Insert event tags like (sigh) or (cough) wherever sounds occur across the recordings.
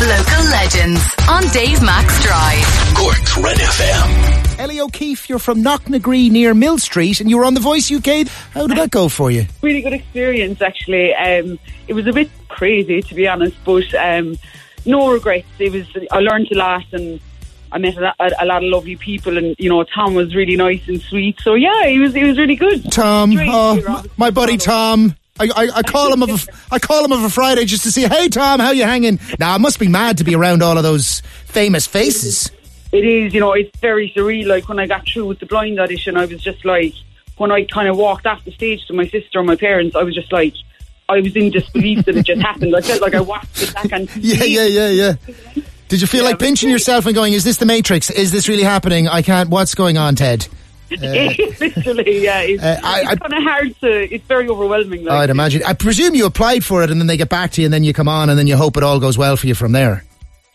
Local legends on Dave Max Drive. Cork's Red FM. Elly O'Keeffe, you're from Knocknagree near Millstreet, and you were on The Voice UK. How did that go for you? really good experience actually. Um, it was a bit crazy to be honest, but um, no regrets. It was I learned a lot and I met a, a, a lot of lovely people, and you know Tom was really nice and sweet. So yeah, it was it was really good. Tom, Strange oh, to hear, m- obviously, my buddy. Tom. I, I, I call him of a, I call him of a Friday just to see, hey Tom, how you hanging? Now it must be mad to be around all of those famous faces. It is, you know, it's very surreal. Like when I got through with the blind audition, I was just like, when I kind of walked off the stage to my sister and my parents, I was just like, I was in disbelief that it just happened. I felt like I watched it back on (laughs) Yeah, yeah, yeah, yeah. Did you feel Yeah, like pinching yourself and going, is this the Matrix? Is this really happening? I can't. What's going on, Ted? (laughs) Literally, yeah. It's, Uh, it's kind of hard to. It's very overwhelming. Like, I'd imagine. I presume you applied for it and then they get back to you and then you come on and then you hope it all goes well for you from there.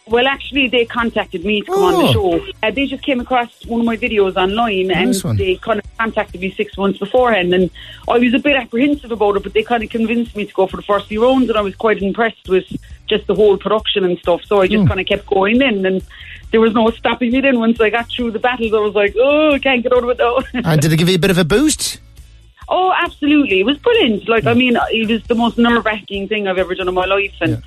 Well, actually, they contacted me to come on the Oh. show. Uh, they just came across one of my videos online, Nice and one. they kind of contacted me six months beforehand. And I was a bit apprehensive about it, but they kind of convinced me to go for the first few rounds, and I was quite impressed with just the whole production and stuff. So I just kind of kept going in, and there was no stopping me. Then once I got through the battles, I was like, "Oh, I can't get out of it now." (laughs) And did it give you a bit of a boost? Oh, absolutely. It was brilliant. Like, Hmm. I mean, it was the most nerve wracking thing I've ever done in my life. And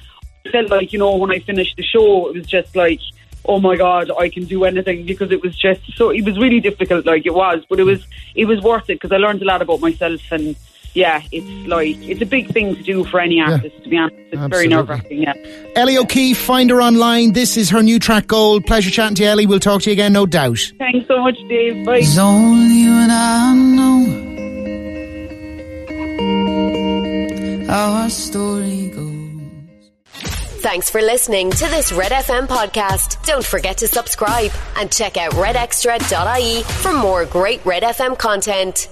I felt like, you know, when I finished the show, it was just like, oh my God, I can do anything because it was just so, it was really difficult, like it was, but it was, it was worth it because I learned a lot about myself. And yeah, it's like, it's a big thing to do for any artist, to be honest. It's very nerve wracking, yeah. Elly O'Keeffe, find her online. This is her new track, Gold. Pleasure chatting to you, Elly. We'll talk to you again, no doubt. Thanks so much, Dave. Bye. It's only you and I know how our story goes. Thanks for listening to this Red FM podcast. Don't forget to subscribe and check out redextra.ie for more great Red FM content.